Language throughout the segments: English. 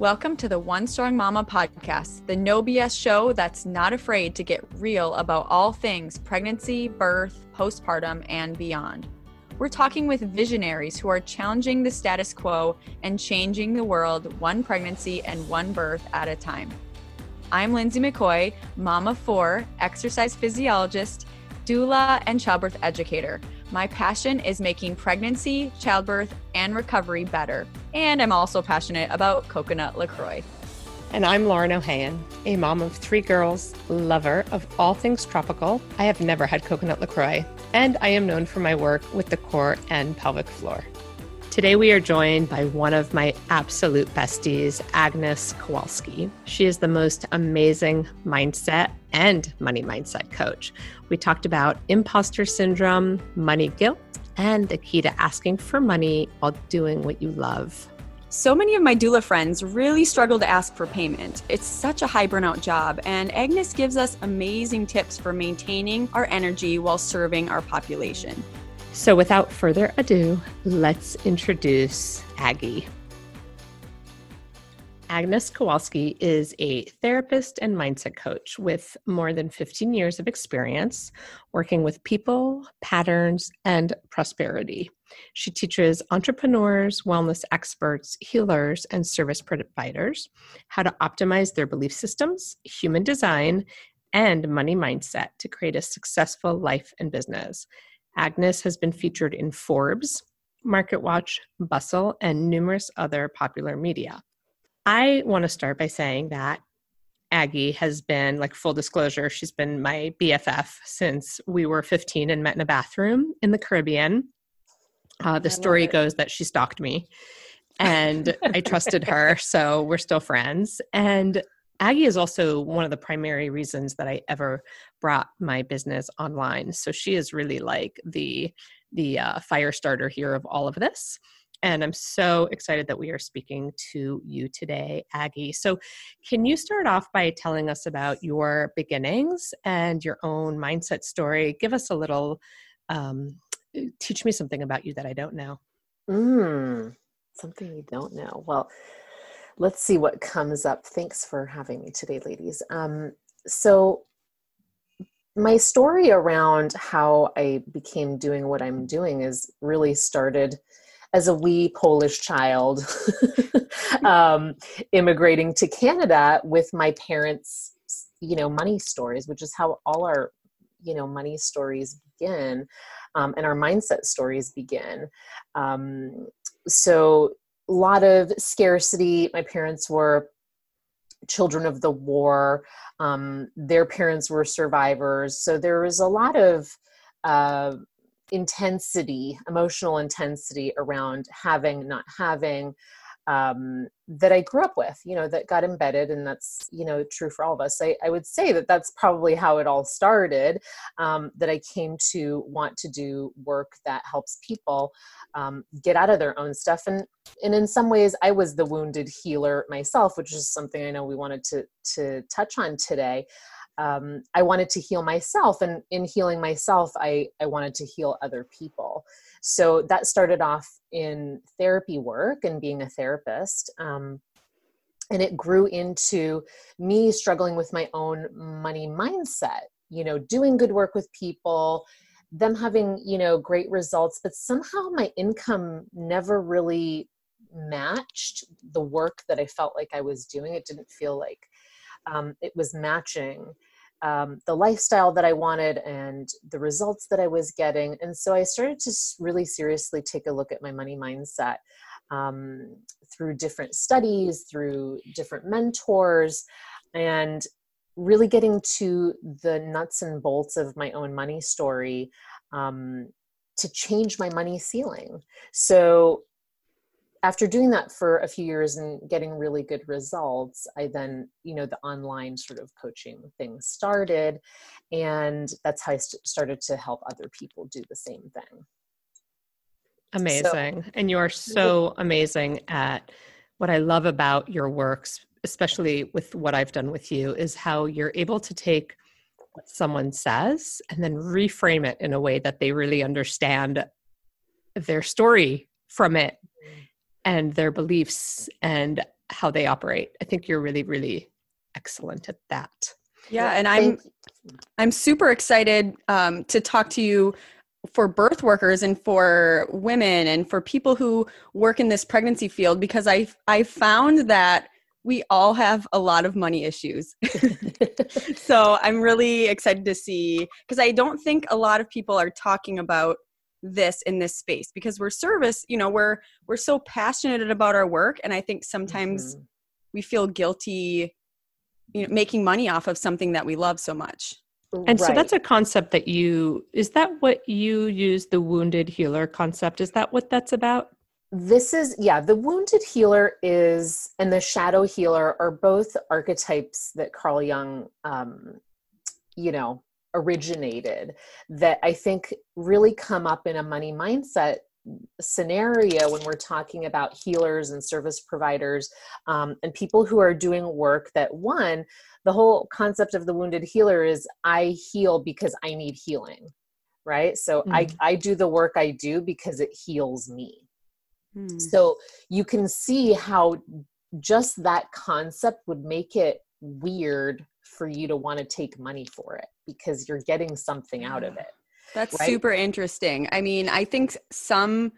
Welcome to the One Strong Mama podcast, the no BS show that's not afraid to get real about all things pregnancy, birth, postpartum, and beyond. We're talking with visionaries who are challenging the status quo and changing the world one pregnancy and one birth at a time. I'm Lindsay McCoy, mama four, exercise physiologist, doula, and childbirth educator. My passion is making pregnancy, childbirth, and recovery better. And I'm also passionate about coconut LaCroix. And I'm Lauren Ohayon, a mom of three girls, lover of all things tropical. I have never had coconut LaCroix, and I am known for my work with the core and pelvic floor. Today, we are joined by one of my absolute besties, Agnes Kowalski. She is the most amazing mindset and money mindset coach. We talked about imposter syndrome, money guilt, and the key to asking for money while doing what you love. So many of my doula friends really struggle to ask for payment. It's such a high burnout job, and Agnes gives us amazing tips for maintaining our energy while serving our population. So, without further ado, let's introduce Aggie. Agnes Kowalski is a therapist and mindset coach with more than 15 years of experience working with people, patterns, and prosperity. She teaches entrepreneurs, wellness experts, healers, and service providers how to optimize their belief systems, human design, and money mindset to create a successful life and business. Agnes has been featured in Forbes, MarketWatch, Bustle, and numerous other popular media. I want to start by saying that Aggie has been, like, full disclosure, she's been my BFF since we were 15 and met in a bathroom in the Caribbean. Uh, the story goes that she stalked me and I trusted her, so we're still friends. And Aggie is also one of the primary reasons that I ever brought my business online. So she is really like the the uh, fire starter here of all of this. And I'm so excited that we are speaking to you today, Aggie. So, can you start off by telling us about your beginnings and your own mindset story? Give us a little, um, teach me something about you that I don't know. Mm, something you don't know. Well, let's see what comes up. Thanks for having me today, ladies. Um, so, my story around how I became doing what I'm doing is really started as a wee Polish child um, immigrating to Canada with my parents, you know, money stories, which is how all our, you know, money stories begin um, and our mindset stories begin. Um, so a lot of scarcity. My parents were children of the war. Um, their parents were survivors. So there was a lot of uh, intensity, emotional intensity around having, not having, um, that I grew up with, you know, that got embedded, and that's, you know, true for all of us. I, I would say that that's probably how it all started, um, that I came to want to do work that helps people um, get out of their own stuff. And, and in some ways, I was the wounded healer myself, which is something I know we wanted to, to touch on today. Um, I wanted to heal myself, and in healing myself, I, I wanted to heal other people. So that started off in therapy work and being a therapist. Um, and it grew into me struggling with my own money mindset, you know, doing good work with people, them having, you know, great results, but somehow my income never really matched the work that I felt like I was doing. It didn't feel like um, it was matching um, the lifestyle that I wanted and the results that I was getting. And so I started to really seriously take a look at my money mindset um, through different studies, through different mentors, and really getting to the nuts and bolts of my own money story um, to change my money ceiling. So after doing that for a few years and getting really good results i then you know the online sort of coaching thing started and that's how i st- started to help other people do the same thing. Amazing. So, and you are so amazing at what i love about your works especially with what i've done with you is how you're able to take what someone says and then reframe it in a way that they really understand their story from it and their beliefs and how they operate. I think you're really, really excellent at that. Yeah, and I'm I'm super excited um, to talk to you for birth workers and for women and for people who work in this pregnancy field because I I found that we all have a lot of money issues. so I'm really excited to see because I don't think a lot of people are talking about this in this space because we're service, you know, we're we're so passionate about our work and I think sometimes mm-hmm. we feel guilty you know making money off of something that we love so much. And right. so that's a concept that you is that what you use the wounded healer concept? Is that what that's about? This is yeah, the wounded healer is and the shadow healer are both archetypes that Carl Jung um you know originated that I think really come up in a money mindset scenario when we're talking about healers and service providers um, and people who are doing work that one the whole concept of the wounded healer is i heal because i need healing right so mm. i i do the work i do because it heals me mm. so you can see how just that concept would make it weird for you to want to take money for it because you're getting something out of it that's right? super interesting i mean i think some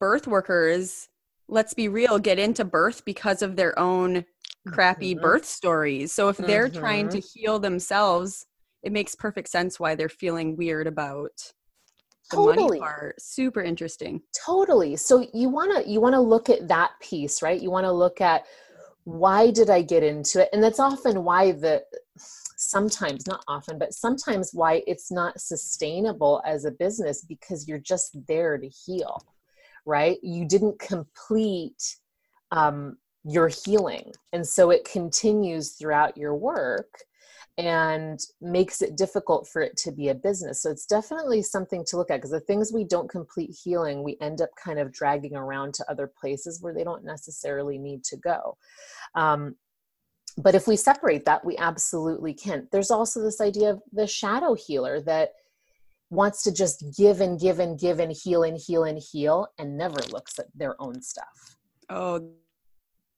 birth workers let's be real get into birth because of their own crappy mm-hmm. birth stories. So if they're mm-hmm. trying to heal themselves, it makes perfect sense why they're feeling weird about the totally. money part. Super interesting. Totally. So you want to you want to look at that piece, right? You want to look at why did I get into it? And that's often why the sometimes not often but sometimes why it's not sustainable as a business because you're just there to heal right you didn't complete um, your healing. And so it continues throughout your work and makes it difficult for it to be a business. So it's definitely something to look at because the things we don't complete healing, we end up kind of dragging around to other places where they don't necessarily need to go. Um, but if we separate that, we absolutely can. There's also this idea of the shadow healer that wants to just give and give and give and heal and heal and heal and never looks at their own stuff. Oh,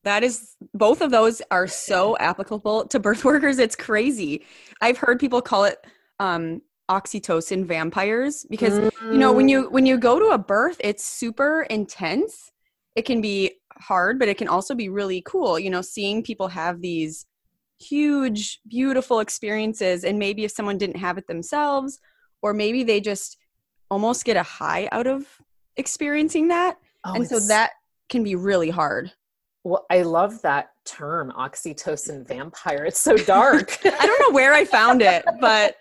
that is both of those are so applicable to birth workers. It's crazy. I've heard people call it um, oxytocin vampires because mm. you know when you when you go to a birth, it's super intense. It can be hard, but it can also be really cool. You know, seeing people have these huge, beautiful experiences, and maybe if someone didn't have it themselves, or maybe they just almost get a high out of experiencing that, oh, and so that can be really hard. Well, I love that term, oxytocin vampire. It's so dark. I don't know where I found it, but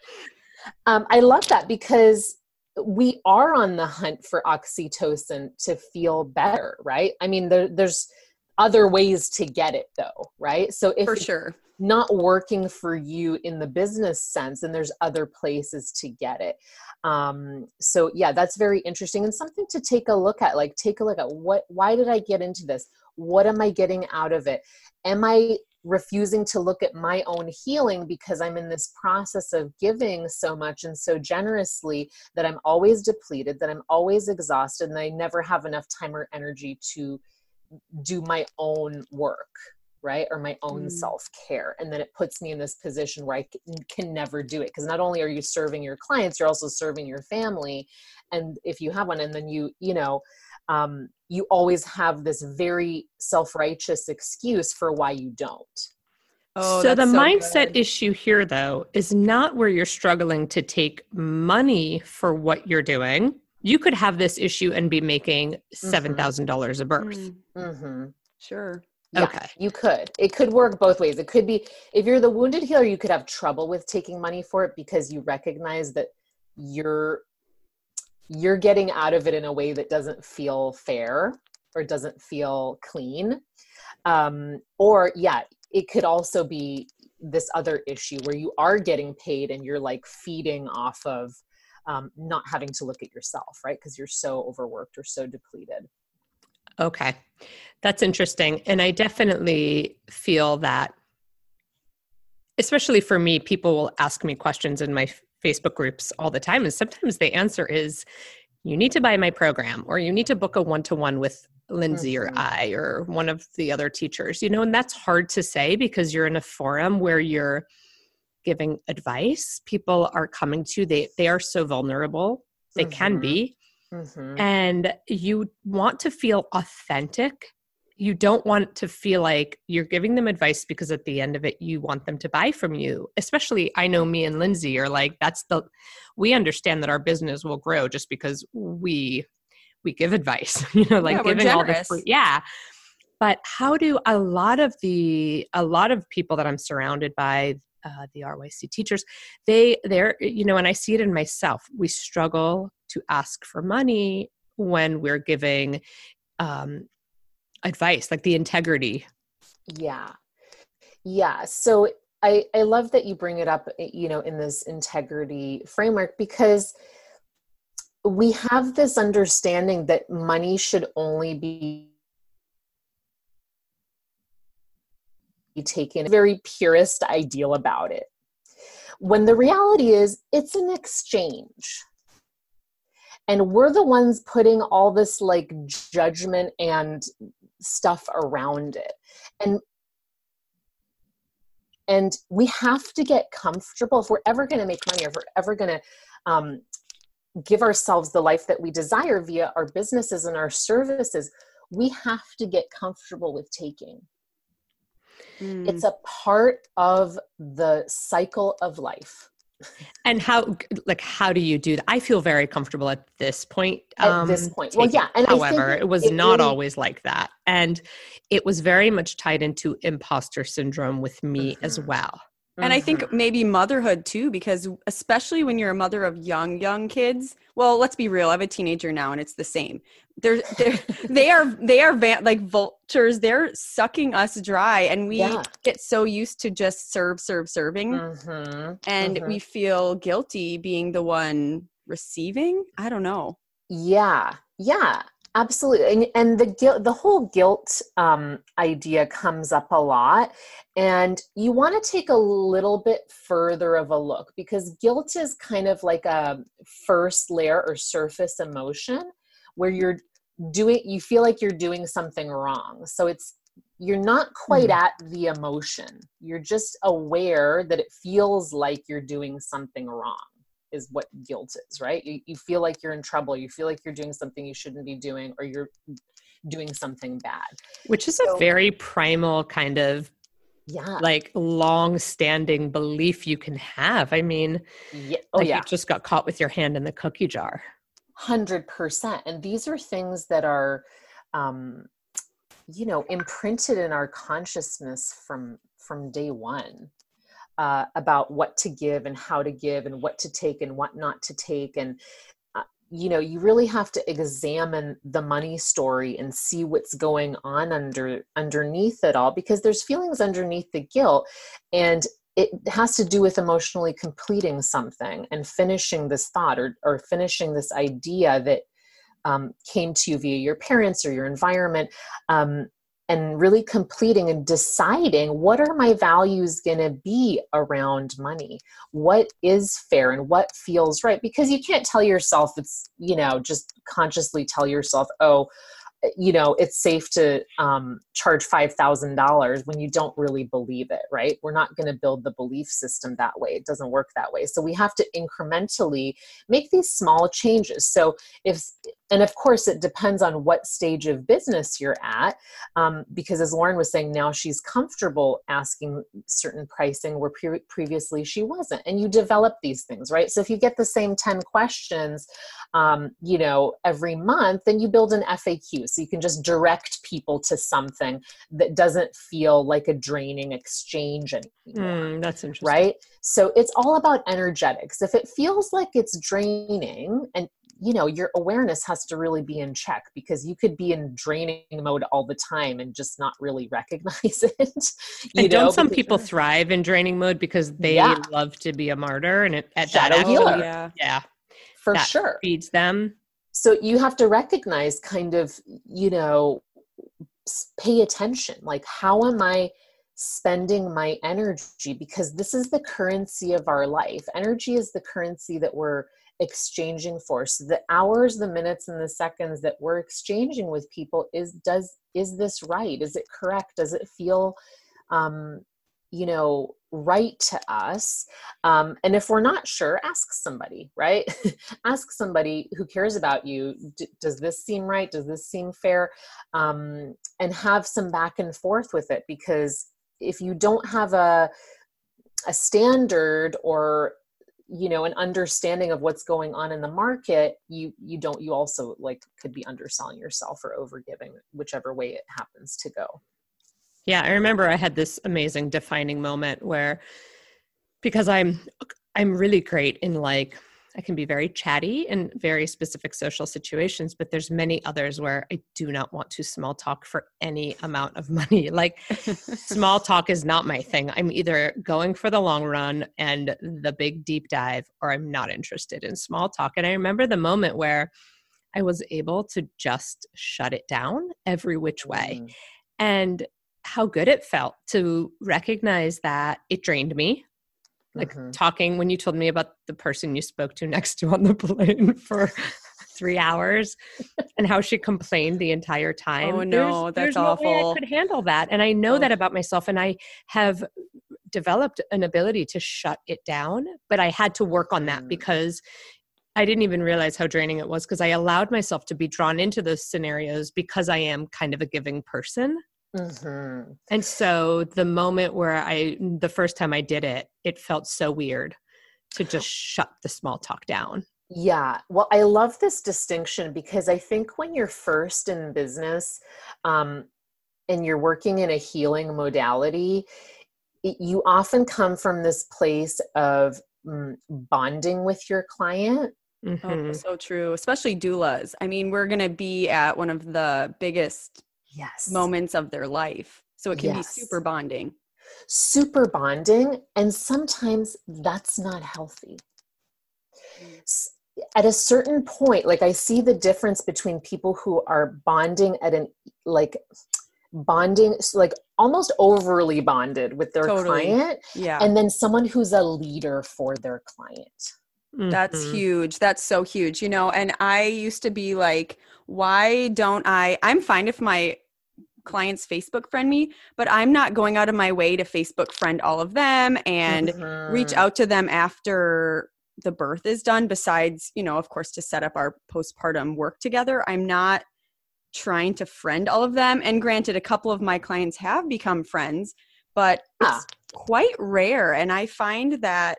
um, I love that because we are on the hunt for oxytocin to feel better, right? I mean, there, there's other ways to get it, though, right? So if for sure not working for you in the business sense, then there's other places to get it. Um, so yeah, that's very interesting and something to take a look at. Like, take a look at what, why did I get into this? What am I getting out of it? Am I refusing to look at my own healing because I'm in this process of giving so much and so generously that I'm always depleted, that I'm always exhausted, and I never have enough time or energy to do my own work right or my own mm. self-care and then it puts me in this position where i can, can never do it because not only are you serving your clients you're also serving your family and if you have one and then you you know um, you always have this very self-righteous excuse for why you don't Oh, so the so mindset good. issue here though is not where you're struggling to take money for what you're doing. You could have this issue and be making $7,000 mm-hmm. a birth. Mm-hmm. mm-hmm. Sure. Yeah, okay. You could. It could work both ways. It could be if you're the wounded healer, you could have trouble with taking money for it because you recognize that you're you're getting out of it in a way that doesn't feel fair or doesn't feel clean. Um, or yeah, it could also be this other issue where you are getting paid and you're like feeding off of um, not having to look at yourself, right? Because you're so overworked or so depleted. Okay. That's interesting. And I definitely feel that, especially for me, people will ask me questions in my Facebook groups all the time. And sometimes the answer is, you need to buy my program or you need to book a one to one with Lindsay mm-hmm. or I or one of the other teachers, you know, and that's hard to say because you're in a forum where you're giving advice. People are coming to they they are so vulnerable. They mm-hmm. can be. Mm-hmm. And you want to feel authentic. You don't want to feel like you're giving them advice because at the end of it, you want them to buy from you. Especially, I know me and Lindsay are like, that's the, we understand that our business will grow just because we we give advice you know like yeah, giving all the free, yeah. But how do a lot of the a lot of people that i'm surrounded by uh, the ryc teachers they they're you know and i see it in myself. We struggle to ask for money when we're giving um advice like the integrity. Yeah. Yeah. So i i love that you bring it up eh, you know in this integrity framework because we have this understanding that money should only be taken very purist ideal about it. When the reality is it's an exchange. And we're the ones putting all this like judgment and stuff around it and and we have to get comfortable if we're ever going to make money or if we're ever going to um, give ourselves the life that we desire via our businesses and our services, we have to get comfortable with taking. Mm. It's a part of the cycle of life. And how, like, how do you do that? I feel very comfortable at this point. Um, at this point, taking. well, yeah. And however, it was it not really... always like that, and it was very much tied into imposter syndrome with me mm-hmm. as well. And I think mm-hmm. maybe motherhood too, because especially when you're a mother of young, young kids. Well, let's be real. I have a teenager now, and it's the same. They're, they're they are they are van- like vultures. They're sucking us dry, and we yeah. get so used to just serve, serve, serving, mm-hmm. and mm-hmm. we feel guilty being the one receiving. I don't know. Yeah, yeah absolutely and, and the guilt the whole guilt um, idea comes up a lot and you want to take a little bit further of a look because guilt is kind of like a first layer or surface emotion where you're doing you feel like you're doing something wrong so it's you're not quite mm. at the emotion you're just aware that it feels like you're doing something wrong is what guilt is, right? You, you feel like you're in trouble, you feel like you're doing something you shouldn't be doing, or you're doing something bad. Which is so, a very primal kind of yeah like long standing belief you can have i mean yeah. Oh, like yeah. you just got caught with your hand in the cookie jar 100% and these are things that are um you know imprinted in our consciousness from from day one uh, about what to give and how to give and what to take and what not to take. And uh, you know you really have to examine the money story and see what's going on under underneath it all because there's feelings underneath the guilt and it has to do with emotionally completing something and finishing this thought or, or finishing this idea that um, came to you via your parents or your environment. Um, and really completing and deciding what are my values going to be around money? What is fair and what feels right? Because you can't tell yourself it's you know just consciously tell yourself oh you know it's safe to um, charge $5000 when you don't really believe it right? We're not going to build the belief system that way. It doesn't work that way. So we have to incrementally make these small changes. So if and of course it depends on what stage of business you're at um, because as lauren was saying now she's comfortable asking certain pricing where pre- previously she wasn't and you develop these things right? So if you get the same 10 questions um, you know every month then you build an faq so you can just direct people to something that doesn't feel like a draining exchange anymore mm, that's interesting. right? So it's all about energetics. If it feels like it's draining and you know your awareness has to really be in check because you could be in draining mode all the time and just not really recognize it and don't some people thrive in draining mode because they yeah. love to be a martyr and it, at Shadow that healer. yeah yeah. For sure. feeds them. So you have to recognize kind of you know pay attention like how am i spending my energy? Because this is the currency of our life. Energy is the currency that we're exchanging for so the hours the minutes and the seconds that we're exchanging with people is does is this right? Is it correct? Does it feel um you know right to us? Um, and if we're not sure ask somebody right? Ask somebody who cares about you D- does this seem right? Does this seem fair? Um, and have some back and forth with it because if you don't have a a standard or you know an understanding of what's going on in the market you you don't you also like could be underselling yourself or overgiving whichever way it happens to go. Yeah, I remember I had this amazing defining moment where because I'm I'm really great in like I can be very chatty in very specific social situations, but there's many others where I do not want to small talk for any amount of money. Like small talk is not my thing. I'm either going for the long run and the big deep dive or I'm not interested in small talk. And I remember the moment where I was able to just shut it down every which way. Mm. And how good it felt to recognize that it drained me like mm-hmm. talking when you told me about the person you spoke to next to on the plane for three hours and how she complained the entire time. Oh no, there's, that's there's awful. No I could handle that, and I know oh. that about myself, and I have developed an ability to shut it down. But I had to work on that mm. because I didn't even realize how draining it was because I allowed myself to be drawn into those scenarios because I am kind of a giving person. Mm-hmm. And so the moment where I, the first time I did it, it felt so weird to just shut the small talk down. Yeah. Well, I love this distinction because I think when you're first in business um, and you're working in a healing modality, it, you often come from this place of mm, bonding with your client. Oh, mm-hmm. Oh, so true. Especially doulas. I mean, we're going to be at one of the biggest yes moments of their life so it can yes. be super bonding super bonding and sometimes that's not healthy mm. at a certain point like i see the difference between people who are bonding at an like bonding like almost overly bonded with their totally. client yeah and then someone who's a leader for their client mm-hmm. that's huge that's so huge you know and i used to be like why don't I? I'm fine if my clients Facebook friend me, but I'm not going out of my way to Facebook friend all of them and mm-hmm. reach out to them after the birth is done, besides, you know, of course, to set up our postpartum work together. I'm not trying to friend all of them. And granted, a couple of my clients have become friends, but ah. it's quite rare. And I find that,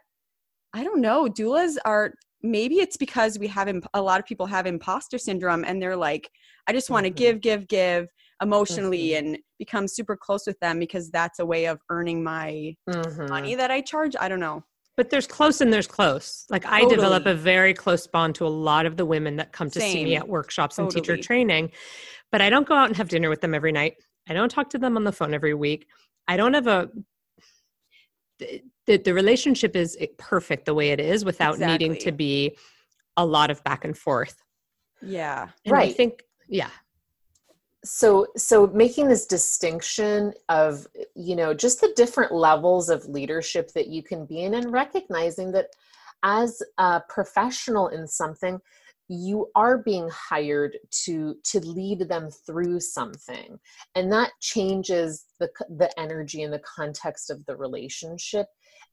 I don't know, doulas are maybe it's because we have imp- a lot of people have imposter syndrome and they're like i just want to mm-hmm. give give give emotionally mm-hmm. and become super close with them because that's a way of earning my mm-hmm. money that i charge i don't know but there's close and there's close like i develop a very close bond to a lot of the women that come to Same. see me at workshops totally. and teacher training but i don't go out and have dinner with them every night i don't talk to them on the phone every week i don't have a the, the relationship is perfect the way it is without exactly. needing to be a lot of back and forth yeah and right i think yeah so so making this distinction of you know just the different levels of leadership that you can be in and recognizing that as a professional in something you are being hired to to lead them through something. And that changes the the energy and the context of the relationship.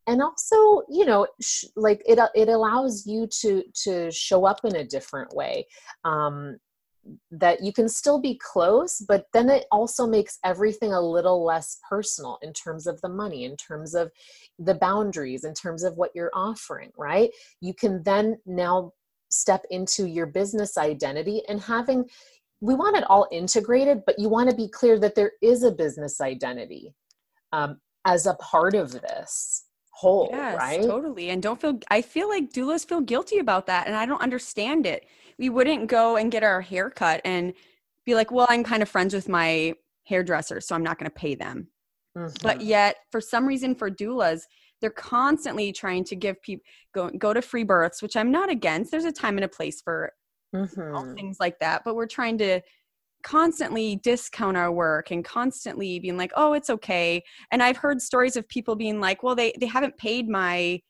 And also you know sh- like it it allows you to to show up in a different way. Um that you can still be close but then it also makes everything a little less personal in terms of the money in terms of the boundaries in terms of what you're offering right? You can then now step into your business identity and having we want it all integrated but you want to be clear that there is a business identity um, as a part of this whole yes, right totally and don't feel i feel like doulas feel guilty about that and i don't understand it we wouldn't go and get our hair cut and be like well i'm kind of friends with my hairdresser so i'm not going to pay them mm-hmm. but yet for some reason for doulas they're constantly trying to give people go go to free births which i'm not against there's a time and a place for mm-hmm. things like that but we're trying to constantly discount our work and constantly being like oh it's okay and i've heard stories of people being like well they they haven't paid my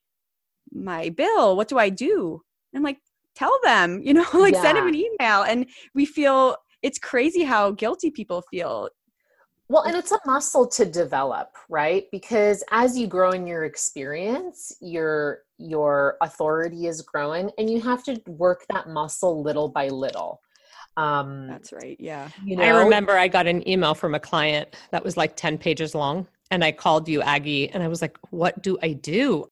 my bill what do i do i'm like tell them, you know, like Yeah. send them an email. And we feel it's crazy how guilty people feel. Well, and it's a muscle to develop, right? Because as you grow in your experience, your your authority is growing and you have to work that muscle little by little. Um That's right. Yeah. you know I remember I got an email from a client that was like 10 pages long. And I called you, Aggie, and I was like, what do I do?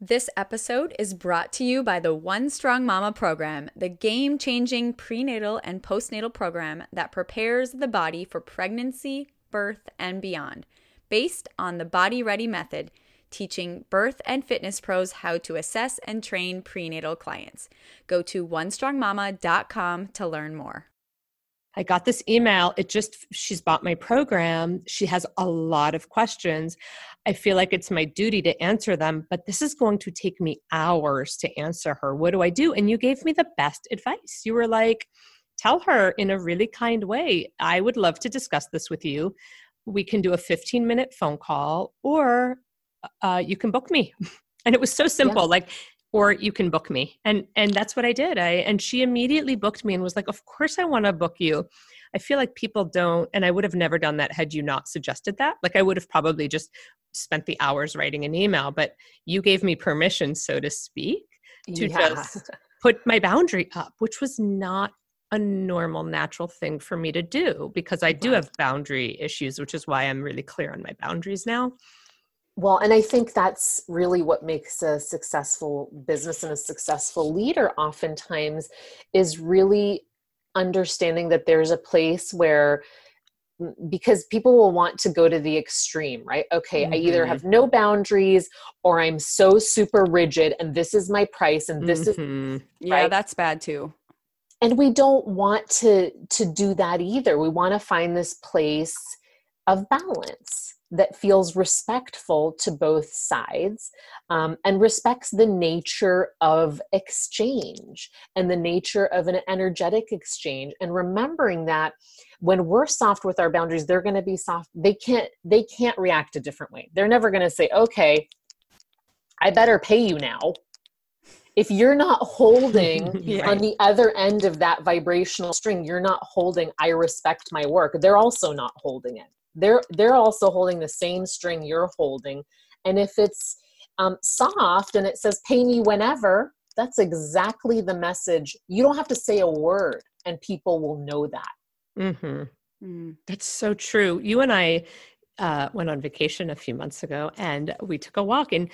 This episode is brought to you by the One Strong Mama program, the game changing prenatal and postnatal program that prepares the body for pregnancy, birth, and beyond, based on the Body Ready method, teaching birth and fitness pros how to assess and train prenatal clients. Go to onestrongmama.com to learn more. I got this email. It just, she's bought my program. She has a lot of questions. I feel like it's my duty to answer them, but this is going to take me hours to answer her. What do I do? And you gave me the best advice. You were like, tell her in a really kind way, I would love to discuss this with you. We can do a 15 minute phone call or uh, you can book me. And it was so simple. Like, or you can book me and and that's what i did i and she immediately booked me and was like of course i want to book you i feel like people don't and i would have never done that had you not suggested that like i would have probably just spent the hours writing an email but you gave me permission so to speak to Yeah. just put my boundary up which was not a normal natural thing for me to do because i do have boundary issues which is why i'm really clear on my boundaries now Well, and I think that's really what makes a successful business and a successful leader oftentimes is really understanding that there's a place where because people will want to go to the extreme, right? Okay, I either Mhm. have no boundaries or I'm so super rigid and this is my price and this is Mhm. Yeah, Right. that's bad too. and we don't want to to do that either we want to find this place of balance that feels respectful to both sides um, and respects the nature of exchange and the nature of an energetic exchange. And remembering that when we're soft with our boundaries they're going to be soft they can't they can't react a different way. They're never going to say okay i better pay you now. If you're not holding Yeah. on the other end of that vibrational string you're not holding i respect my work. They're also not holding it they're they're also holding the same string you're holding and if it's um, soft and it says pay me whenever that's exactly the message you don't have to say a word and people will know that mm-hmm. Mm. That's so true. You and I uh, went on vacation a few months ago and we took a walk and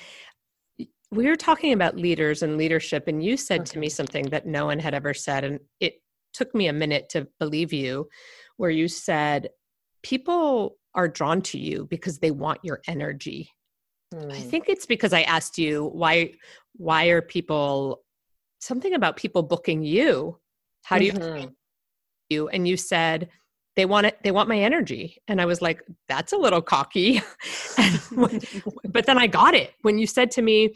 we were talking about leaders and leadership. And you said to me something that no one had ever said. And it took me a minute to believe you, where you said, People are drawn to you because they want your energy. I Hmm. think it's because I asked you why why are people something about people booking you? How do you Mhm. you and you said they want it they want my energy and i was like that's a little cocky when- but then i got it when you said to me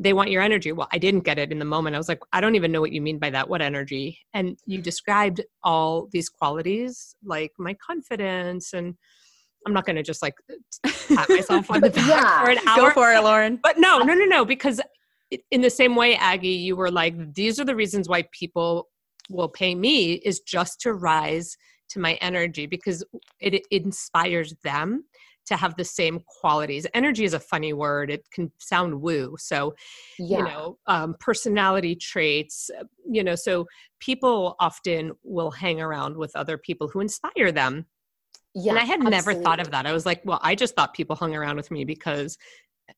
they want your energy. Well i didn't get it in the moment. I was like i don't even know what you mean by that. What energy? And you described all these qualities like my confidence and i'm not going to just like pat myself on the back yeah, for an hour. Go for it, Lauren. but no, no, no, no, because in the same way, Aggie, you were like, these are the reasons why people will pay me is just to rise to my energy because it, it inspires them to have the same qualities. Energy is a funny word. It can sound woo. So, yeah you know, um, personality traits, uh, you know, so people often will hang around with other people who inspire them yeah and I had never thought of that. I was like, well, I just thought people hung around with me because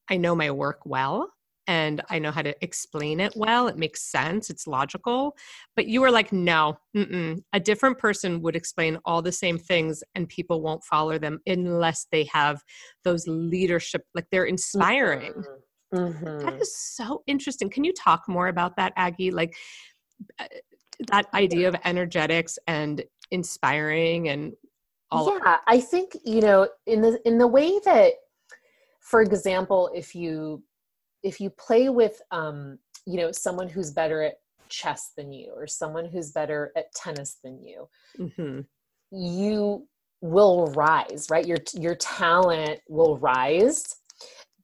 I know my work well and I know how to explain it well. It makes sense, it's logical. But you were like, no, mm-mm. a different person would explain all the same things and people won't follow them unless they have those leadership, like they're inspiring. Mhm. That is so interesting. Can you talk more about that, Aggie? Like uh, that idea of energetics and inspiring and all yeah i think you know in the in the way that for example if you if you play with um you know someone who's better at chess than you or someone who's better at tennis than you Mhm. you will rise right your your talent will rise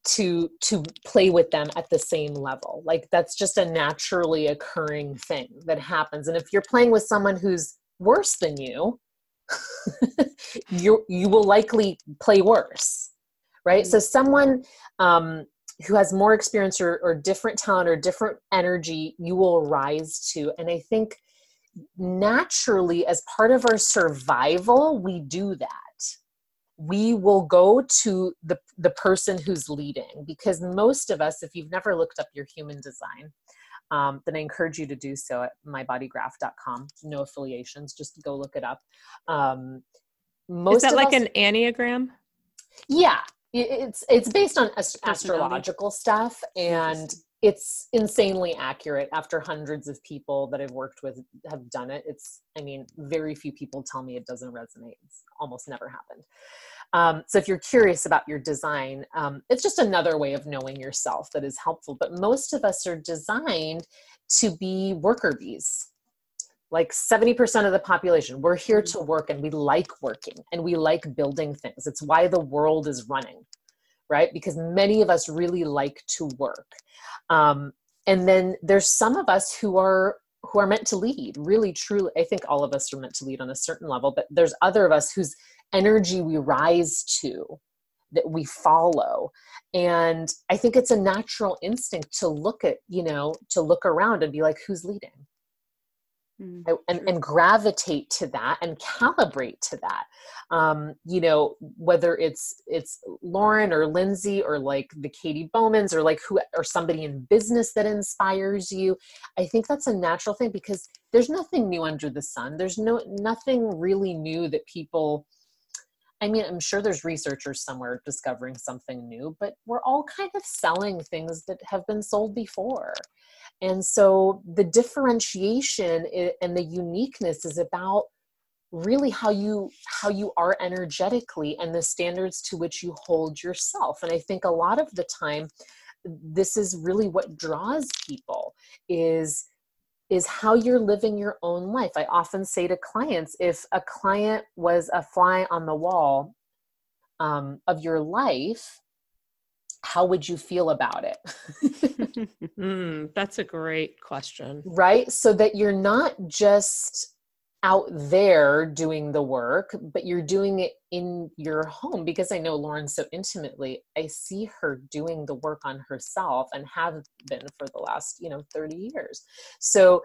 to to play with them at the same level like that's just a naturally occurring thing that happens and if you're playing with someone who's worse than you you you will likely play worse right mm-hmm. so someone um, who has more experience or, or different talent or different energy you will rise to. And i think naturally as part of our survival we do that. We will go to the, the person who's leading because most of us if you've never looked up your human design um, then i encourage you to do so at mybodygraph.com no affiliations just go look it up. Um, most is that like an enneagram yeah it's it's based on ast- astrological stuff and it's insanely accurate after hundreds of people that I've worked with have done it. It's, I mean, very few people tell me it doesn't resonate. It's almost never happened. Um, so if you're curious about your design, um, it's just another way of knowing yourself that is helpful. But most of us are designed to be worker bees. Like 70% of the population, we're here to work and we like working and we like building things. It's why the world is running right? Because many of us really like to work. Um, and then there's some of us who are who are meant to lead really truly i think all of us are meant to lead on a certain level but there's other of us whose energy we rise to that we follow and i think it's a natural instinct to look at you know to look around and be like who's leading mm, and, and gravitate to that and calibrate to that. Um, you know whether it's it's lauren or lindsay or like the katy bowmans or like who or somebody in business that inspires you i think that's a natural thing because there's nothing new under the sun. There's no nothing really new that people I mean, I'm sure there's researchers somewhere discovering something new, but we're all kind of selling things that have been sold before. And so the differentiation and the uniqueness is about really how you how you are energetically and the standards to which you hold yourself and i think a lot of the time this is really what draws people is is how you're living your own life i often say to clients if a client was a fly on the wall um, of your life how would you feel about it? mm, that's a great question. Right? So that you're not just out there doing the work, but you're doing it in your home because I know Lauren so intimately. I see her doing the work on herself and have been for the last, you know, 30 years. So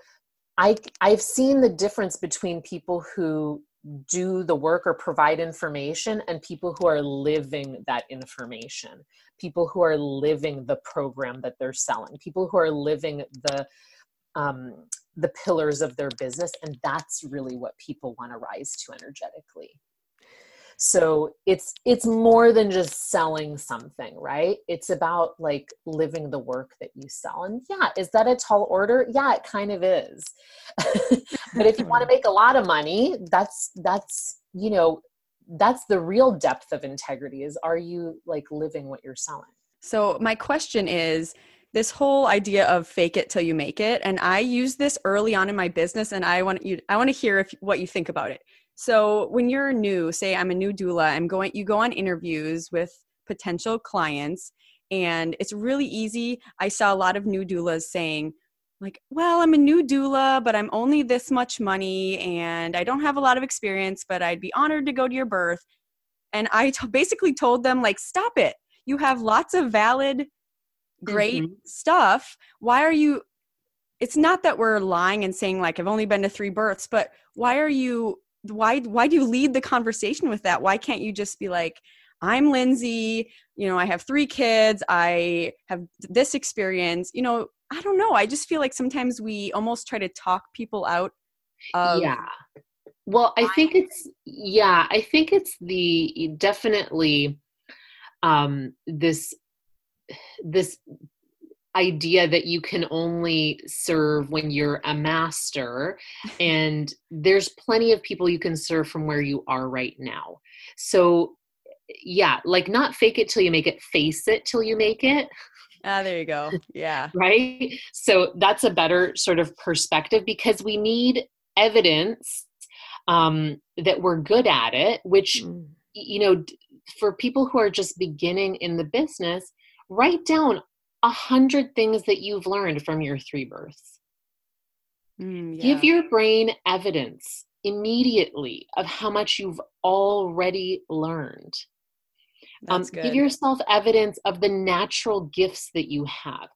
I I've seen the difference between people who do the work or provide information and people who are living that information people who are living the program that they're selling people who are living the um, the pillars of their business and that's really what people want to rise to energetically. So it's it's more than just selling something right? It's about like living the work that you sell. And yeah is that a tall order? Yeah it kind of is. But if you want to make a lot of money that's that's you know that's the real depth of integrity is are you like living what you're selling? So my question is this whole idea of fake it till you make it and i use this early on in my business and i want you i want to hear if what you think about it. So when you're new say i'm a new doula i'm going you go on interviews with potential clients and it's really easy. I saw a lot of new doulas saying like well i'm a new doula but i'm only this much money and i don't have a lot of experience but i'd be honored to go to your birth. And I t- basically told them like stop it. You have lots of valid great mm-hmm. stuff. Why are you it's not that we're lying and saying like i've only been to three births but why are you why why do you lead the conversation with that? Why can't you just be like i'm lindsay you know i have three kids i have this experience you know i don't know. I just feel like sometimes we almost try to talk people out of yeah. Well i think it's yeah i think it's the definitely um, this this idea that you can only serve when you're a master. And there's plenty of people you can serve from where you are right now. So yeah like not fake it till you make it face it till you make it. Ah there you go. Yeah. Right? So that's a better sort of perspective because we need evidence um, that we're good at it which mm. you know for people who are just beginning in the business, write down a hundred things that you've learned from your three births. Mm, yeah. Give your brain evidence immediately of how much you've already learned. Um, give yourself evidence of the natural gifts that you have.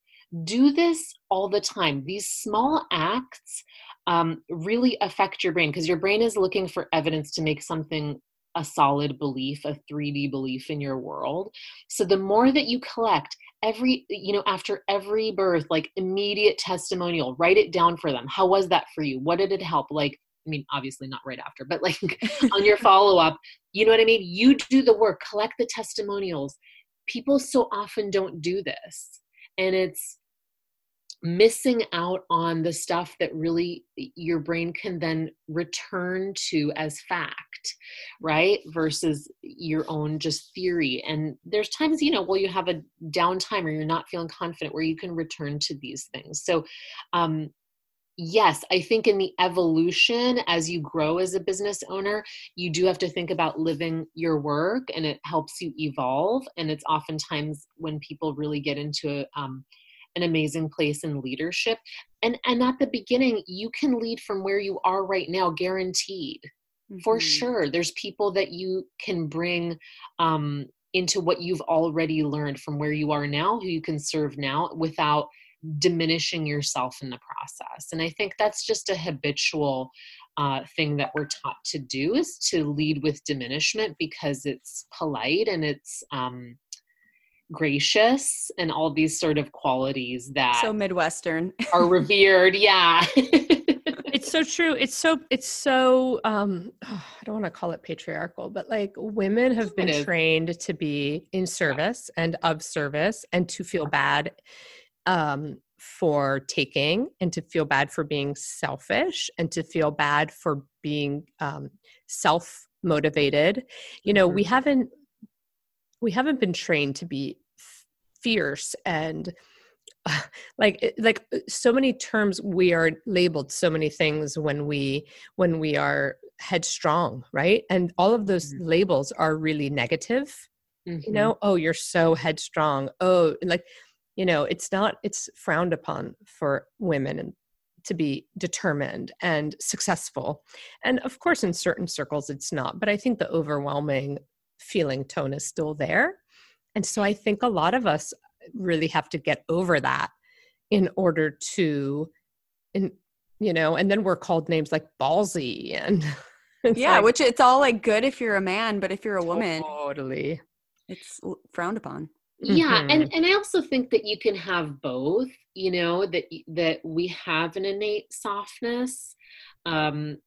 Do this all the time. These small acts um, really affect your brain because your brain is looking for evidence to make something a solid belief, a 3D belief in your world. So the more that you collect, every, you know, after every birth, like immediate testimonial, write it down for them. How was that for you? What did it help? Like, I mean, obviously not right after, but like on your follow up, you know what I mean? You do the work, collect the testimonials. People so often don't do this. And it's, missing out on the stuff that really your brain can then return to as fact right? Versus your own just theory. And there's times you know well you have a downtime or you're not feeling confident where you can return to these things. So um yes i think in the evolution as you grow as a business owner you do have to think about living your work and it helps you evolve. And it's oftentimes when people really get into um, an amazing place in leadership. And and at the beginning you can lead from where you are right now guaranteed. Mm-hmm. for sure there's people that you can bring um, into what you've already learned from where you are now who you can serve now without diminishing yourself in the process. And i think that's just a habitual uh, thing that we're taught to do is to lead with diminishment because it's polite and it's um, gracious and all these sort of qualities that so midwestern. are revered yeah. It's so true. It's so it's so um oh, i don't want to call it patriarchal but like women have been trained to be in service and of service and to feel bad um for taking and to feel bad for being selfish and to feel bad for being um self motivated you know we mm-hmm. haven't we haven't been trained to be fierce and uh, like like so many terms we are labeled so many things when we when we are headstrong right and all of those mm-hmm. labels are really negative mm-hmm. you know oh you're so headstrong oh like you know it's not it's frowned upon for women and to be determined and successful and of course in certain circles it's not but i think the overwhelming feeling tone is still there. And so I think a lot of us really have to get over that in order to in you know, and then we're called names like ballsy and yeah, like, which it's all like good if you're a man, but if you're a woman, totally, it's frowned upon. Yeah, mm-hmm. and and I also think that you can have both. You know that that we have an innate softness, um,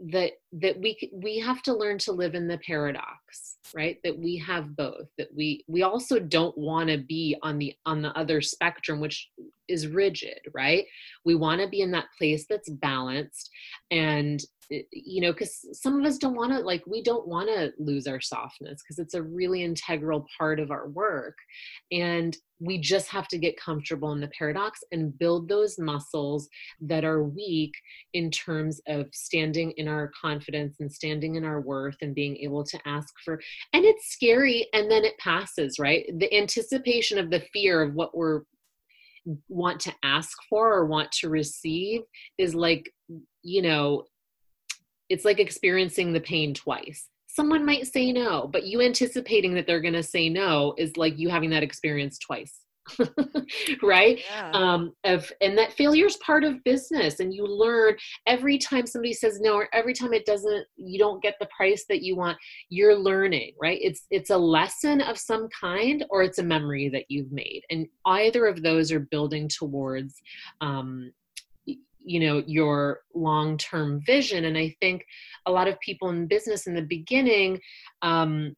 that that we we have to learn to live in the paradox right? That we have both that we we also don't want to be on the on the other spectrum which is rigid right? We want to be in that place that's balanced and Eh, you know because some of us don't want to like we don't want to lose our softness because it's a really integral part of our work. And we just have to get comfortable in the paradox and build those muscles that are weak in terms of standing in our confidence and standing in our worth and being able to ask for and it's scary and then it passes right the anticipation of the fear of what we're want to ask for or want to receive is like you know it's like experiencing the pain twice. Someone might say no, but you anticipating that they're going to say no is like you having that experience twice. right yeah. um of and that failure is part of business and you learn every time somebody says no or every time it doesn't you don't get the price that you want you're learning right it's it's a lesson of some kind or it's a memory that you've made and either of those are building towards um you know your long-term vision and i think a lot of people in business in the beginning um,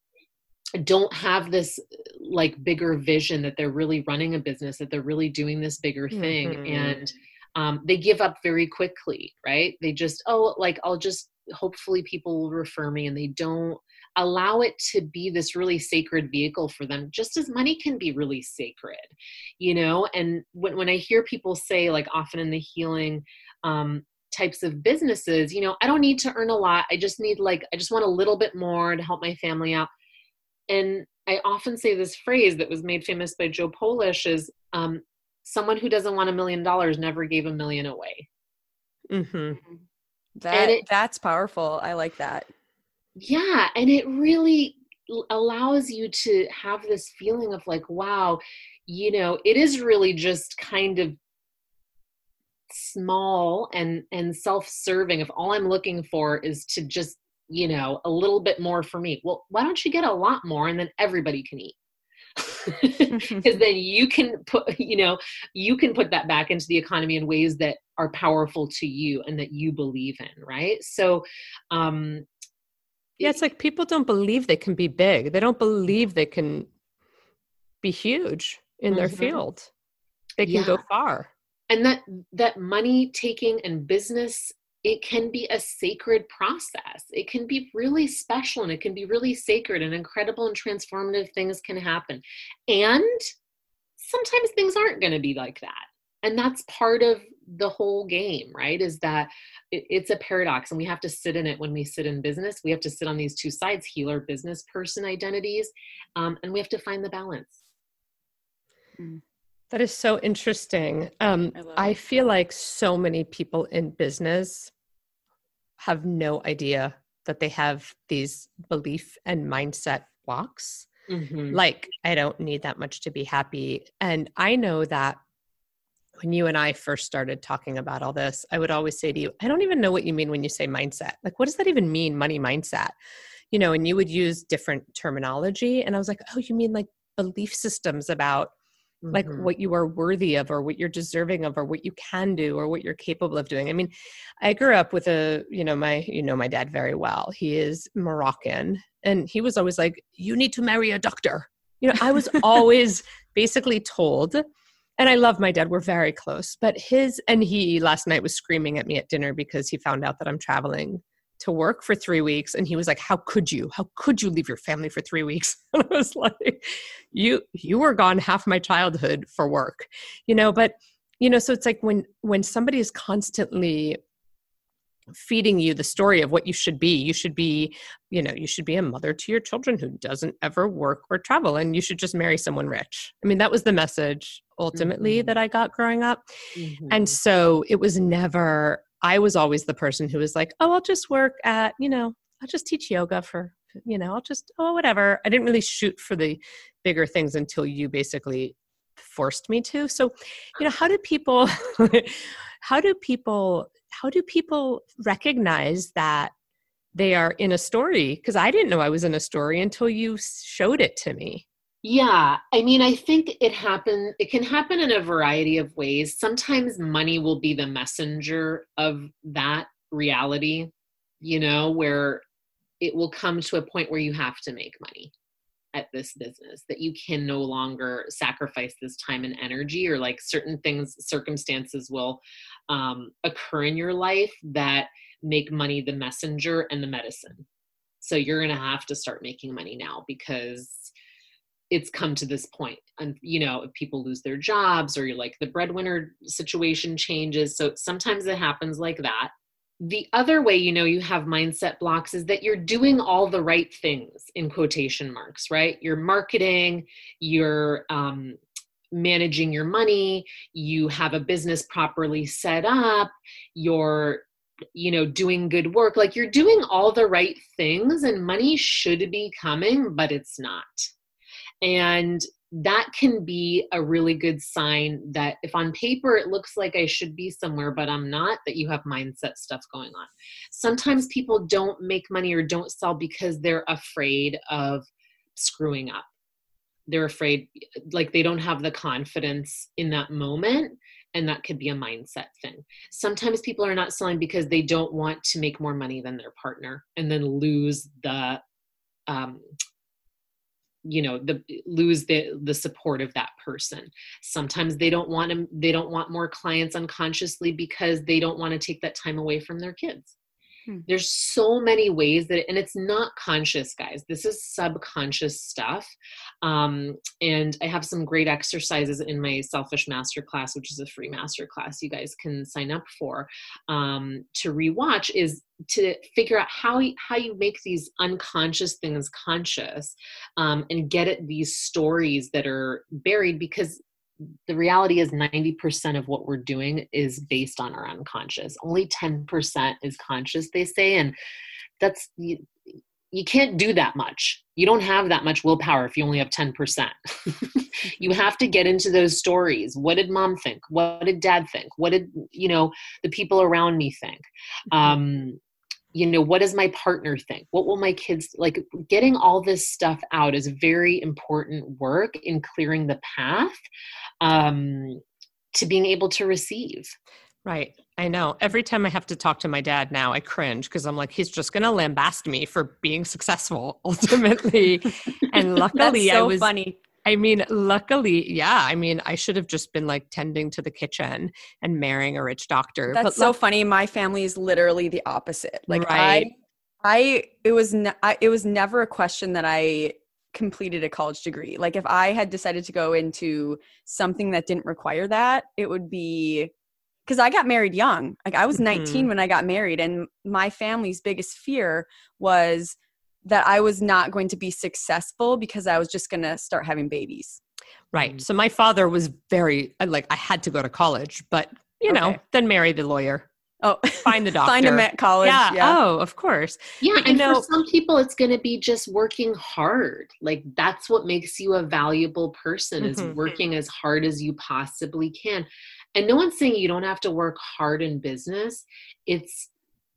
don't have this like bigger vision that they're really running a business that they're really doing this bigger thing mm-hmm. and um, they give up very quickly right? They just oh like i'll just hopefully people will refer me and they don't allow it to be this really sacred vehicle for them just as money can be really sacred you know? And when, when i hear people say like often in the healing um, types of businesses you know i don't need to earn a lot. I just need like i just want a little bit more to help my family out and i often say this phrase that was made famous by Joe Polish is um, someone who doesn't want a million dollars never gave a million away. Mm-hmm. That it, that's powerful. I like that. Yeah, and it really allows you to have this feeling of like, wow, you know, it is really just kind of small and and self-serving if all i'm looking for is to just you know a little bit more for me well why don't you get a lot more and then everybody can eat? Because then you can put you know you can put that back into the economy in ways that are powerful to you and that you believe in right? So um yeah it's like people don't believe they can be big. They don't believe they can be huge in their mm-hmm. field. They can yeah. go far. And that that money taking and business it can be a sacred process. It can be really special and it can be really sacred and incredible and transformative things can happen. And sometimes things aren't going to be like that. And that's part of the whole game, right? Is that it's a paradox and we have to sit in it when we sit in business. We have to sit on these two sides healer, business person identities, um, and we have to find the balance. Mm. That is so interesting. Um, I, I feel like so many people in business have no idea that they have these belief and mindset blocks. Mm-hmm. Like, I don't need that much to be happy. And I know that when you and I first started talking about all this, I would always say to you, I don't even know what you mean when you say mindset. Like, what does that even mean, money mindset? You know, and you would use different terminology. And I was like, oh, you mean like belief systems about mm-hmm. like what you are worthy of or what you're deserving of or what you can do or what you're capable of doing i mean i grew up with a you know my you know my dad very well he is moroccan and he was always like you need to marry a doctor you know i was always basically told and I love my dad. We're very close. But his and he last night was screaming at me at dinner because he found out that I'm traveling to work for three weeks and he was like how could you how could you leave your family for three weeks and i was like you you were gone half my childhood for work you know but you know so it's like when when somebody is constantly feeding you the story of what you should be you should be you know you should be a mother to your children who doesn't ever work or travel and you should just marry someone rich i mean that was the message ultimately mm-hmm. that i got growing up mm-hmm. and so it was never I was always the person who was like, oh, I'll just work at, you know, I'll just teach yoga for, you know, I'll just, oh, whatever. I didn't really shoot for the bigger things until you basically forced me to. So, you know, how do people, how do people, how do people recognize that they are in a story? Because I didn't know I was in a story until you showed it to me. Yeah, I mean, I think it happen. It can happen in a variety of ways. Sometimes money will be the messenger of that reality, you know, where it will come to a point where you have to make money at this business that you can no longer sacrifice this time and energy or like certain things circumstances will um, occur in your life that make money the messenger and the medicine so you're going to have to start making money now because it's come to this point. And you know if people lose their jobs or you're like the breadwinner situation changes. So sometimes it happens like that. The other way you know you have mindset blocks is that you're doing all the right things in quotation marks right? You're marketing you're um, managing your money you have a business properly set up you're you know doing good work. Like you're doing all the right things and money should be coming but it's not and that can be a really good sign that if on paper it looks like I should be somewhere, but I'm not, that you have mindset stuff going on. Sometimes people don't make money or don't sell because they're afraid of screwing up. They're afraid, like they don't have the confidence in that moment. And that could be a mindset thing. Sometimes people are not selling because they don't want to make more money than their partner and then lose the um, you know the lose the the support of that person. Sometimes they don't want to they don't want more clients unconsciously because they don't want to take that time away from their kids Hmm. There's so many ways that, and it's not conscious, guys. This is subconscious stuff. Um, and I have some great exercises in my Selfish Masterclass, which is a free masterclass you guys can sign up for um, to rewatch. Is to figure out how you, how you make these unconscious things conscious um, and get at these stories that are buried because the reality is 90% of what we're doing is based on our unconscious. Only 10% is conscious, they say. And that's, you, you can't do that much. You don't have that much willpower if you only have 10%. you have to get into those stories. What did mom think? What did dad think? What did, you know, the people around me think? Mm-hmm. Um, you know what does my partner think? What will my kids like getting all this stuff out is very important work in clearing the path um, to being able to receive. Right. I know. Every time i have to talk to my dad now i cringe because i'm like he's just going to lambast me for being successful ultimately. And luckily so i was funny I mean, luckily, yeah. I mean, I should have just been like tending to the kitchen and marrying a rich doctor. That's but so funny. My family is literally the opposite. Like right. I, I, it was, ne- I, it was never a question that I completed a college degree. Like if I had decided to go into something that didn't require that, it would be because I got married young. Like I was 19 mm-hmm. when I got married, and my family's biggest fear was that I was not going to be successful because I was just going to start having babies. Right. So my father was very like I had to go to college, but you okay. know, then marry the lawyer. Oh, find the doctor. find him at college. Yeah. yeah. Oh, of course. Yeah. But, and know, for some people, it's going to be just working hard. Like that's what makes you a valuable person mm-hmm. is working as hard as you possibly can. And no one's saying you don't have to work hard in business. It's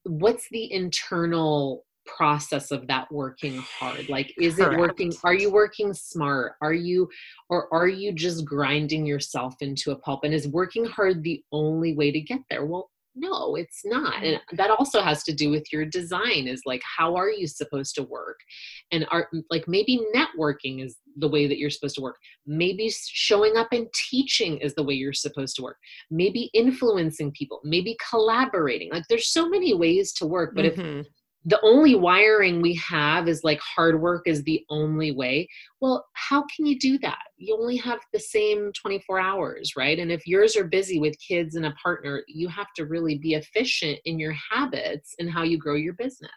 what's the internal process of that working hard? Like is Correct. it working are you working smart? Are you or are you just grinding yourself into a pulp? And is working hard the only way to get there? Well no it's not. And that also has to do with your design is like how are you supposed to work? And are like maybe networking is the way that you're supposed to work. Maybe showing up and teaching is the way you're supposed to work. Maybe influencing people maybe collaborating. Like there's so many ways to work but mm-hmm. if the only wiring we have is like hard work is the only way. Well, how can you do that? You only have the same 24 hours, right? And if yours are busy with kids and a partner, you have to really be efficient in your habits and how you grow your business.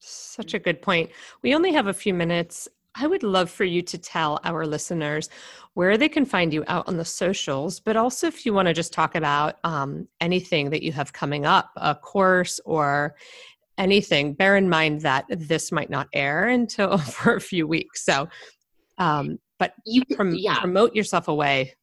Such a good point. We only have a few minutes. I would love for you to tell our listeners where they can find you out on the socials, but also if you want to just talk about um, anything that you have coming up, a course or anything, bear in mind that this might not air until for a few weeks. So, um, but you prom- yeah. promote yourself away.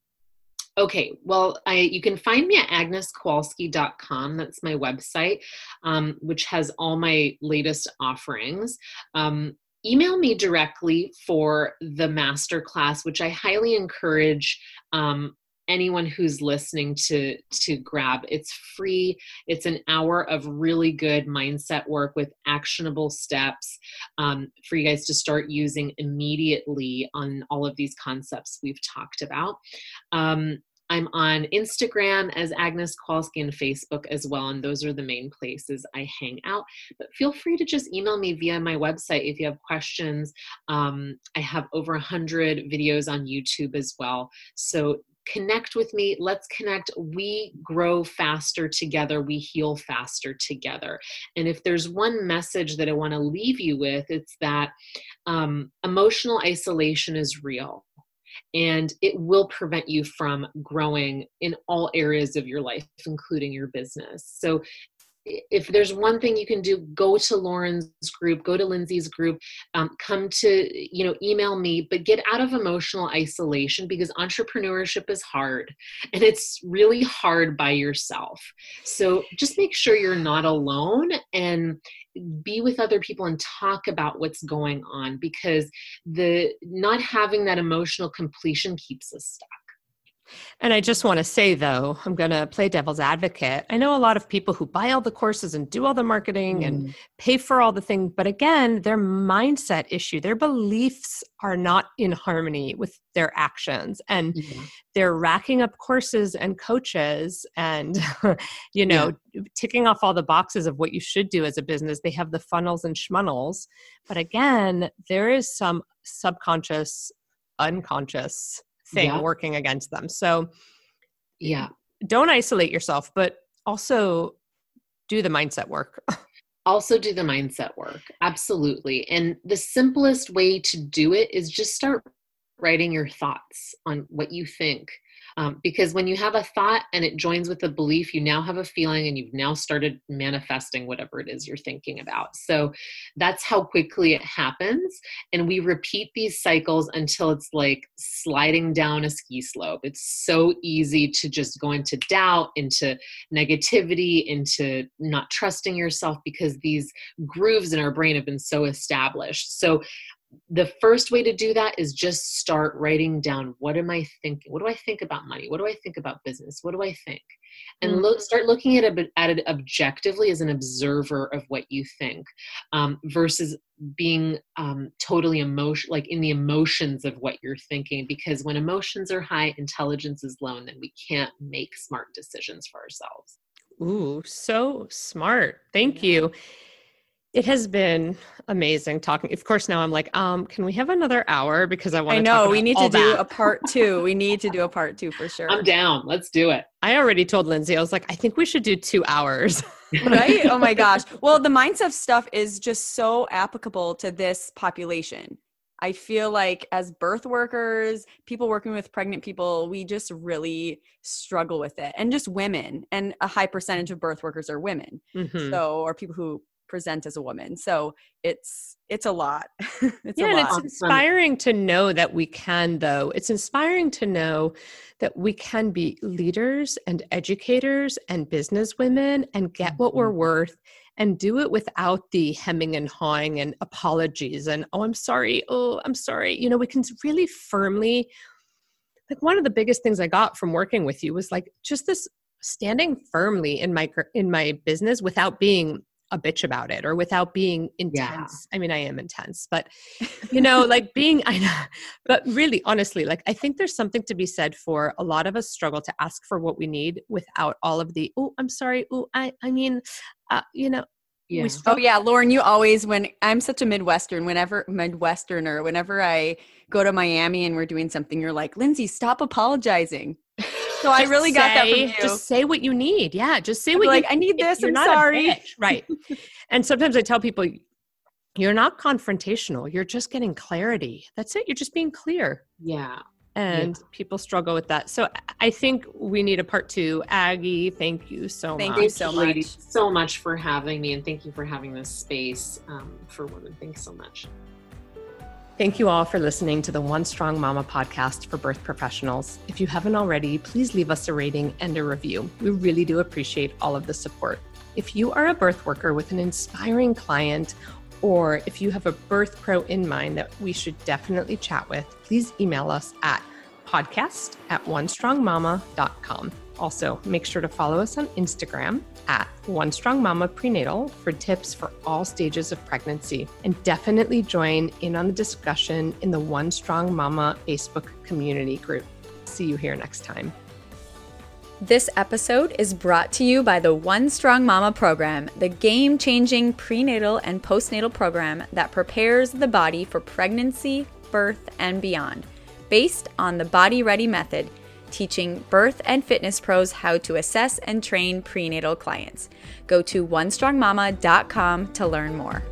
Okay, well, I you can find me at agneskowalski.com. That's my website, um, which has all my latest offerings. Um, email me directly for the master class, which I highly encourage um, anyone who's listening to to grab it's free it's an hour of really good mindset work with actionable steps um, for you guys to start using immediately on all of these concepts we've talked about um, I'm on Instagram as Agnes Kowalski and Facebook as well, and those are the main places I hang out. But feel free to just email me via my website if you have questions. Um, I have over 100 videos on YouTube as well. So connect with me. Let's connect. We grow faster together. We heal faster together. And if there's one message that I want to leave you with, it's that um, emotional isolation is real and it will prevent you from growing in all areas of your life including your business so if there's one thing you can do go to lauren's group go to lindsay's group um, come to you know email me but get out of emotional isolation because entrepreneurship is hard and it's really hard by yourself. So just make sure you're not alone and be with other people and talk about what's going on because the not having that emotional completion keeps us stuck And I just want to say, though, I'm going to play devil's advocate. I know a lot of people who buy all the courses and do all the marketing mm. and pay for all the things, but again, their mindset issue, their beliefs are not in harmony with their actions. And they're racking up courses and coaches and, you know, yeah. ticking off all the boxes of what you should do as a business. They have the funnels and schmunnels. But again, there is some subconscious, unconscious thing yeah. working against them. So, yeah, don't isolate yourself, but also do the mindset work. also do the mindset work. Absolutely. And the simplest way to do it is just start writing your thoughts on what you think um, because when you have a thought and it joins with a belief, you now have a feeling and you've now started manifesting whatever it is you're thinking about. So that's how quickly it happens. And we repeat these cycles until it's like sliding down a ski slope. It's so easy to just go into doubt, into negativity, into not trusting yourself because these grooves in our brain have been so established. So the first way to do that is just start writing down what am i thinking? What do i think about money? What do i think about business? What do i think? And mm-hmm. look, start looking at it, at it objectively as an observer of what you think um, versus being um, totally emotion like in the emotions of what you're thinking because when emotions are high intelligence is low and then we can't make smart decisions for ourselves. Ooh so smart. Thank yeah. you it has been amazing talking. Of course, now I'm like, um, can we have another hour because I want. I know we need to do a part two. We need to do a part two for sure. I'm down. Let's do it. I already told Lindsay. I was like, I think we should do two hours. right? Oh my gosh. Well, the mindset stuff is just so applicable to this population. I feel like as birth workers, people working with pregnant people, we just really struggle with it. And just women, and a high percentage of birth workers are women. Mm-hmm. So, or people who present as a woman. So it's it's a lot. it's yeah, a lot. and it's inspiring to know that we can though. It's inspiring to know that we can be leaders and educators and business women and get what we're mm-hmm. worth and do it without the hemming and hawing and apologies and oh I'm sorry, oh I'm sorry. You know, we can really firmly like one of the biggest things I got from working with you was like just this standing firmly in my in my business without being a bitch about it or without being intense. Yeah. I mean, I am intense, but you know, like being, I know, but really, honestly, like I think there's something to be said for a lot of us struggle to ask for what we need without all of the, oh, I'm sorry. Oh, I, I mean, uh, you know, yeah. oh yeah, Lauren, you always when I'm such a Midwestern, whenever Midwesterner, whenever I go to Miami and we're doing something, you're like, Lindsay, stop apologizing. So I really say, got that from you. Just say what you need. Yeah, just say what you like. You, I need this. I'm sorry. right. and sometimes I tell people, you're not confrontational. You're just getting clarity. That's it. You're just being clear. Yeah. And yeah. people struggle with that. So I think we need a part two. Aggie, thank you so thank much. Thank you so much. so much for having me and thank you for having this space um, for women. Thanks so much. Thank you all for listening to the One Strong Mama podcast for birth professionals. If you haven't already, please leave us a rating and a review. We really do appreciate all of the support. If you are a birth worker with an inspiring client, or if you have a birth pro in mind that we should definitely chat with, please email us at podcast at onestrongmama.com. Also, make sure to follow us on Instagram at One Strong Mama Prenatal for tips for all stages of pregnancy. And definitely join in on the discussion in the One Strong Mama Facebook community group. See you here next time. This episode is brought to you by the One Strong Mama program, the game changing prenatal and postnatal program that prepares the body for pregnancy, birth, and beyond, based on the Body Ready method teaching birth and fitness pros how to assess and train prenatal clients. Go to onestrongmama.com to learn more.